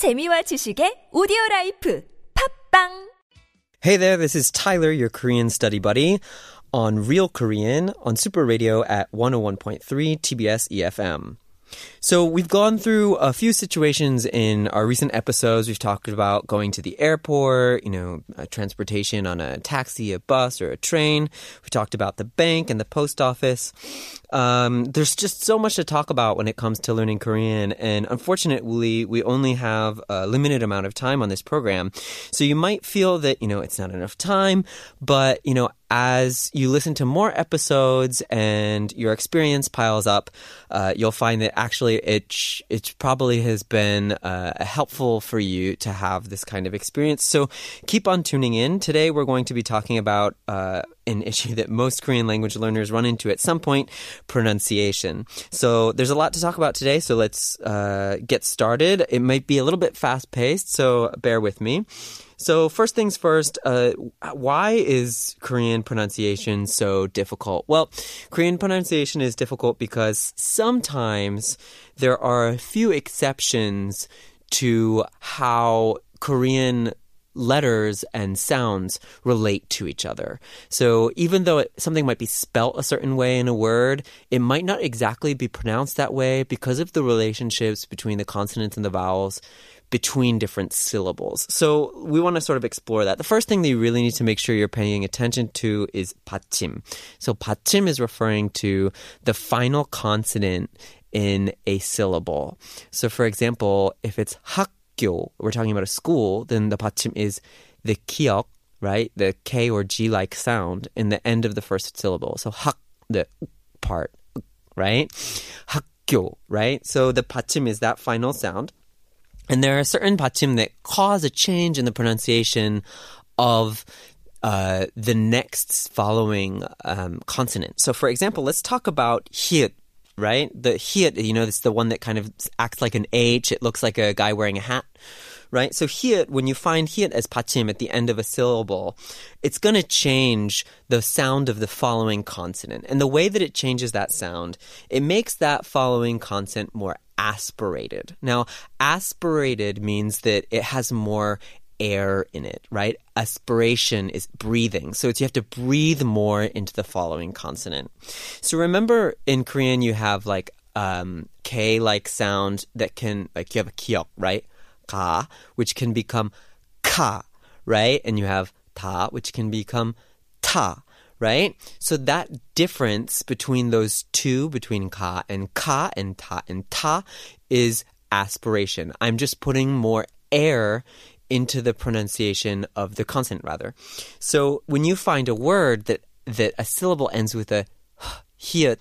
재미와 지식의 오디오 라이프 팝빵 Hey there, this is Tyler, your Korean study buddy, on Real Korean on Super Radio at 101.3 TBS EFM. So, we've gone through a few situations in our recent episodes. We've talked about going to the airport, you know, uh, transportation on a taxi, a bus, or a train. We talked about the bank and the post office. Um, there's just so much to talk about when it comes to learning Korean, and unfortunately, we only have a limited amount of time on this program. So, you might feel that, you know, it's not enough time, but, you know, as you listen to more episodes and your experience piles up, uh, you'll find that actually it it probably has been uh, helpful for you to have this kind of experience. So keep on tuning in. Today we're going to be talking about. Uh, an issue that most Korean language learners run into at some point pronunciation. So there's a lot to talk about today, so let's uh, get started. It might be a little bit fast paced, so bear with me. So, first things first, uh, why is Korean pronunciation so difficult? Well, Korean pronunciation is difficult because sometimes there are a few exceptions to how Korean letters and sounds relate to each other. So even though it, something might be spelt a certain way in a word, it might not exactly be pronounced that way because of the relationships between the consonants and the vowels between different syllables. So we want to sort of explore that. The first thing that you really need to make sure you're paying attention to is 받침. So 받침 is referring to the final consonant in a syllable. So for example, if it's 학교, we're talking about a school, then the 받침 is the kiok, right? The K or G like sound in the end of the first syllable. So 학, the part, right? 학교, right? So the 받침 is that final sound. And there are certain 받침 that cause a change in the pronunciation of uh, the next following um, consonant. So, for example, let's talk about hiet, right? The hiet, you know, it's the one that kind of acts like an H. It looks like a guy wearing a hat, right? So hiet, when you find hiet as 받침 at the end of a syllable, it's going to change the sound of the following consonant. And the way that it changes that sound, it makes that following consonant more aspirated. Now, aspirated means that it has more air in it, right? Aspiration is breathing. So you have to breathe more into the following consonant. So remember in Korean, you have like um, K like sound that can, like you have a kiok, right? Ka, which can become ka, right? And you have ta, which can become ta right? So that difference between those two, between ka and ka and ta and ta, is aspiration. I'm just putting more air into the pronunciation of the consonant rather. So when you find a word that that a syllable ends with a hiat,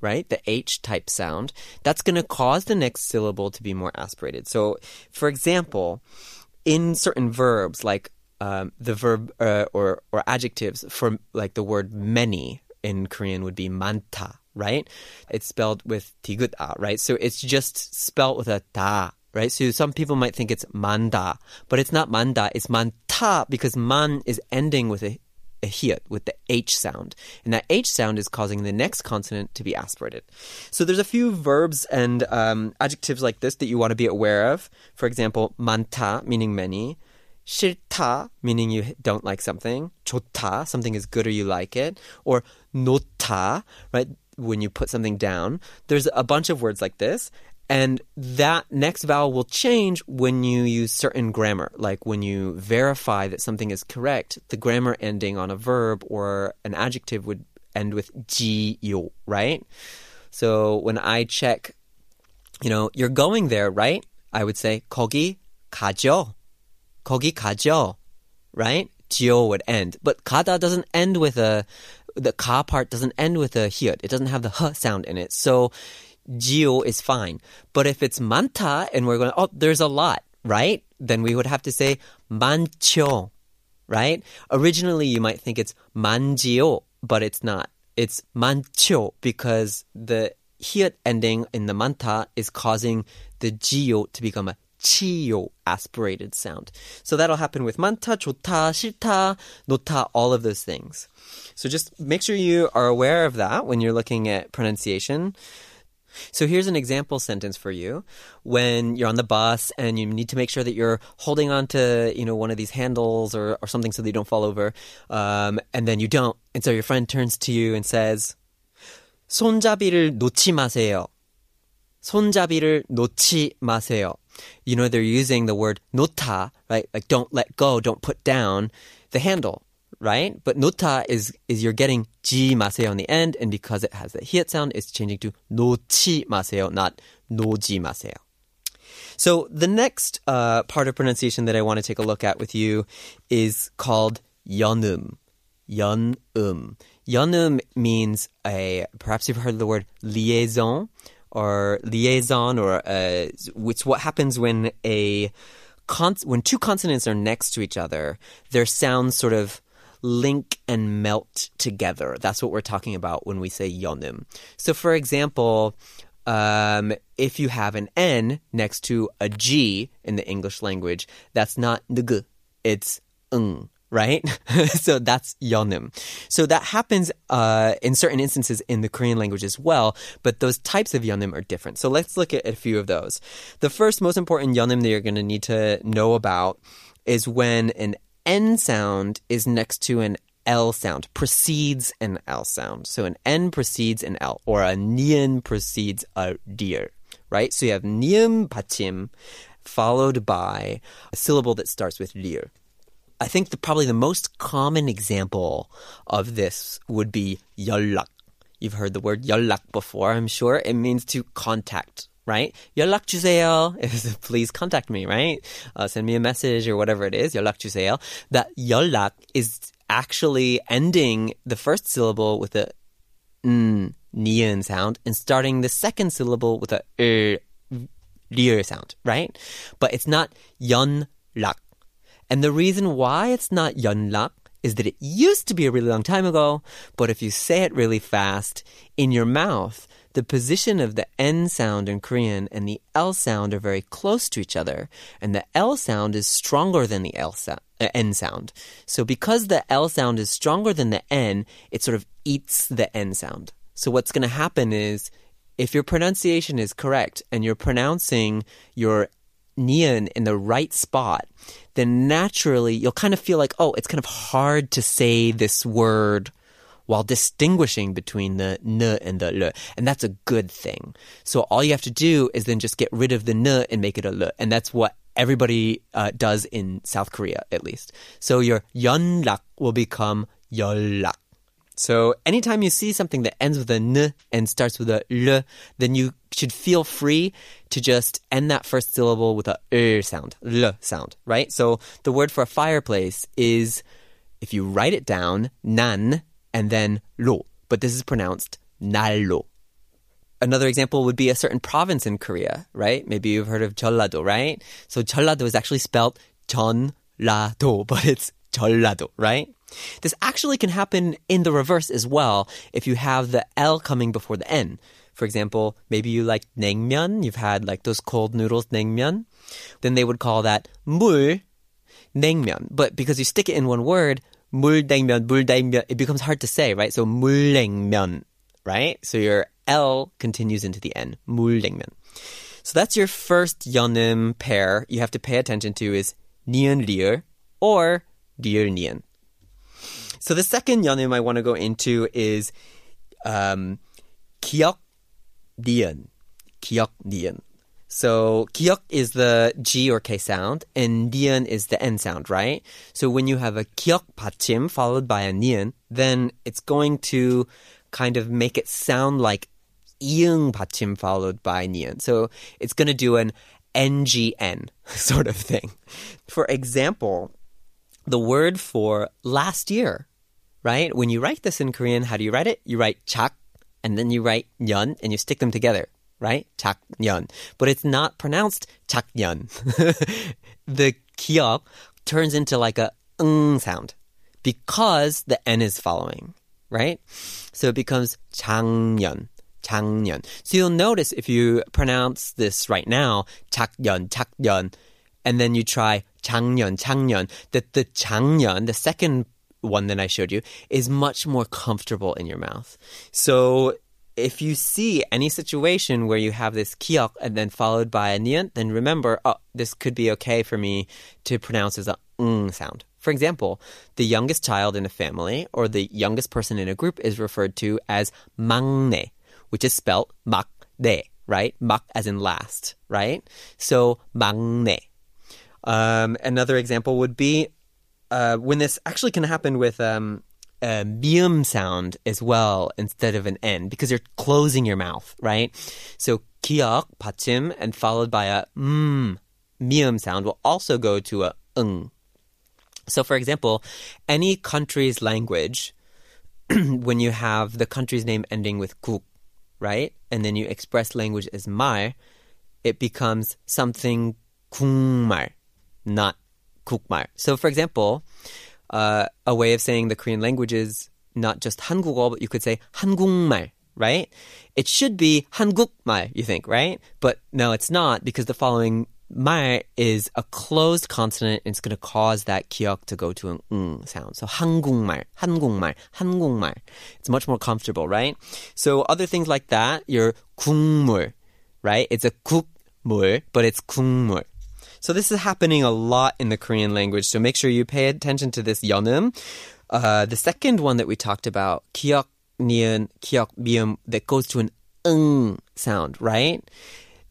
right? The H type sound, that's going to cause the next syllable to be more aspirated. So for example, in certain verbs like um, the verb uh, or or adjectives for like the word many in Korean would be manta, right? It's spelled with tiguta, right? So it's just spelled with a da, right? So some people might think it's manda, but it's not manda, it's manta because man is ending with a, a hiat, with the H sound. And that H sound is causing the next consonant to be aspirated. So there's a few verbs and um, adjectives like this that you want to be aware of. For example, manta, meaning many. 싫다, meaning you don't like something. 좋다, something is good or you like it. Or 놓다, right? When you put something down. There's a bunch of words like this. And that next vowel will change when you use certain grammar. Like when you verify that something is correct, the grammar ending on a verb or an adjective would end with 지요, right? So when I check, you know, you're going there, right? I would say 거기 가죠. 거기 가죠, right? 지오 would end, but 가다 doesn't end with a the ka part doesn't end with a hiat. It doesn't have the h sound in it. So jio is fine. But if it's manta and we're going, oh, there's a lot, right? Then we would have to say mancho, right? Originally, you might think it's manjio, but it's not. It's mancho because the hiot ending in the manta is causing the jio to become a chio aspirated sound. So that'll happen with manta, chota, shita, nota, all of those things. So just make sure you are aware of that when you're looking at pronunciation. So here's an example sentence for you. When you're on the bus and you need to make sure that you're holding on to, you know, one of these handles or, or something so that you don't fall over, um, and then you don't. And so your friend turns to you and says, 손잡이를 놓지 마세요. 손잡이를 놓지 마세요. You know, they're using the word 놓다, right? Like don't let go, don't put down the handle, right? But 놓다 is, is you're getting 지 마세요 on the end, and because it has the 히읗 sound, it's changing to 놓지 마세요, not 놓지 마세요. So the next uh, part of pronunciation that I want to take a look at with you is called 연음. 연음. 연음 means a, perhaps you've heard the word liaison or liaison or uh, it's what happens when a con- when two consonants are next to each other, their sounds sort of link and melt together. That's what we're talking about when we say yonim. So, for example, um, if you have an N next to a G in the English language, that's not ng, it's ng right? so that's yonim. So that happens uh, in certain instances in the Korean language as well, but those types of yonim are different. So let's look at a few of those. The first most important yonim that you're going to need to know about is when an N sound is next to an L sound, precedes an L sound. So an N precedes an L, or a nian precedes a dir, right? So you have Nian patim followed by a syllable that starts with dir. I think the, probably the most common example of this would be yallak. You've heard the word yallak before, I'm sure. It means to contact right? 연락 주세요 is please contact me, right? Uh, send me a message or whatever it is. 연락 주세요. That 연락 is actually ending the first syllable with a n, nian sound and starting the second syllable with a er, 리을 sound, right? But it's not 연락. And the reason why it's not 연락 is that it used to be a really long time ago, but if you say it really fast in your mouth, the position of the N sound in Korean and the L sound are very close to each other, and the L sound is stronger than the L uh, N sound. So because the L sound is stronger than the N, it sort of eats the N sound. So what's going to happen is if your pronunciation is correct and you're pronouncing your nian in the right spot, then naturally you'll kind of feel like, oh, it's kind of hard to say this word while distinguishing between the n and the l, And that's a good thing. So all you have to do is then just get rid of the n and make it a l. And that's what everybody uh, does in South Korea, at least. So your yeonlak will become yeollak. So anytime you see something that ends with a n and starts with a l, then you should feel free to just end that first syllable with a sound, l sound, right? So the word for a fireplace is, if you write it down, nan, and then lo, but this is pronounced nallo. Another example would be a certain province in Korea, right? Maybe you've heard of Jeollado, right? So Jeollado is actually spelled Jeonlado, but it's Jeollado, right? This actually can happen in the reverse as well if you have the L coming before the N. For example, maybe you like naengmyeon, you've had like those cold noodles naengmyeon, then they would call that 물 naengmyeon. But because you stick it in one word, 물냉면, 물냉면, it becomes hard to say, right? So 물냉면, right? So your L continues into the N, 물냉면. So that's your first yonim pair you have to pay attention to is nian 리을 or 리을 nian. So the second yonim I want to go into is um, 기억 nian. 기억 nian. So 기억 is the G or K sound, and nian is the N sound, right? So when you have a 기억 받침 followed by a nian, then it's going to kind of make it sound like 이응 받침 followed by nian. So it's going to do an NGN sort of thing. For example, the word for last year, right? When you write this in Korean, how do you write it? You write chak and then you write 년 and you stick them together, right? 작년. But it's not pronounced 작년. the 기억 turns into like a 응 sound because the N is following, right? So it becomes 작년. 작년. So you'll notice if you pronounce this right now, 작년, 작년, and then you try 작년, 작년, that the 작년, the second one that I showed you, is much more comfortable in your mouth. So if you see any situation where you have this kiok and then followed by a nian, then remember, oh, this could be okay for me to pronounce as a ng sound. For example, the youngest child in a family or the youngest person in a group is referred to as mangne, which is spelled makde, right? Mak as in last, right? So mangne. Um, another example would be uh, when this actually can happen with um, a mium sound as well instead of an n because you're closing your mouth, right? So kiok, 받침, and followed by a mm, mium sound will also go to a ung. So, for example, any country's language, when you have the country's name ending with kuk, right, and then you express language as mar, it becomes something kungmar, not kukmar. So, for example, uh, a way of saying the Korean language is not just 한국어, but you could say 한국말, right? It should be 한국말, you think, right? But no, it's not because the following 말 is a closed consonant and it's going to cause that kiok to go to an ung sound. So 한국말, 한국말, 한국말. It's much more comfortable, right? So other things like that, your 국물, right? It's a 국물, but it's 국물. So this is happening a lot in the Korean language. So make sure you pay attention to this 연음. Uh, the second one that we talked about, kiok, nian, kiok, mium, that goes to an ung sound, right?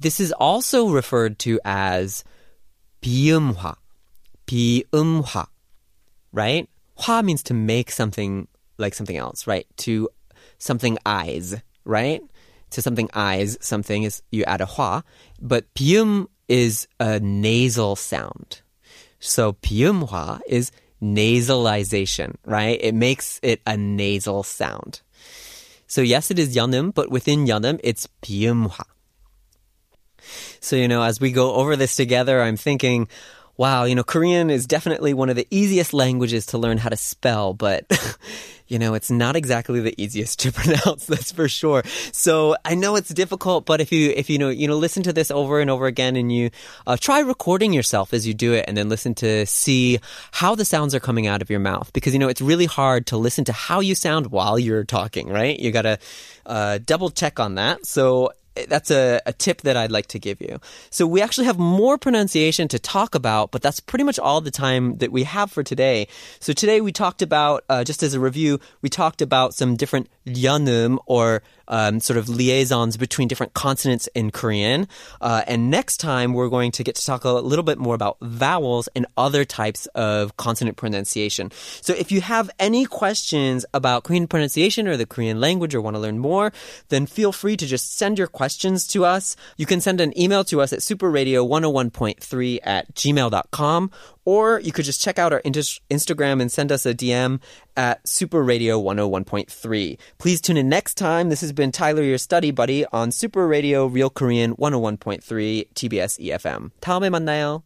This is also referred to as 비음화, 비음화, right? 화 means to make something like something else, right? To something eyes, right? To something eyes, something is you add a 화, but 비음 is a nasal sound. So piumhua is nasalization, right? It makes it a nasal sound. So yes, it is yeonum, but within yeonum, it's piumhua. So, you know, as we go over this together, I'm thinking, wow, you know, Korean is definitely one of the easiest languages to learn how to spell, but you know, it's not exactly the easiest to pronounce, that's for sure. So I know it's difficult, but if you, if you know, you know, listen to this over and over again and you uh, try recording yourself as you do it and then listen to see how the sounds are coming out of your mouth because, you know, it's really hard to listen to how you sound while you're talking, right? You gotta uh, double check on that. So that's a, a tip that I'd like to give you. So we actually have more pronunciation to talk about, but that's pretty much all the time that we have for today. So today we talked about, uh, just as a review, we talked about some different 연음 or um, sort of liaisons between different consonants in Korean. Uh, and next time, we're going to get to talk a little bit more about vowels and other types of consonant pronunciation. So if you have any questions about Korean pronunciation or the Korean language or want to learn more, then feel free to just send your questions to us. You can send an email to us at superradio101.3 at gmail.com or you could just check out our Instagram and send us a DM at Super Radio 101.3. Please tune in next time. This has been Tyler, your study buddy, on Super Radio Real Korean 101.3 TBS EFM. 다음에 만나요.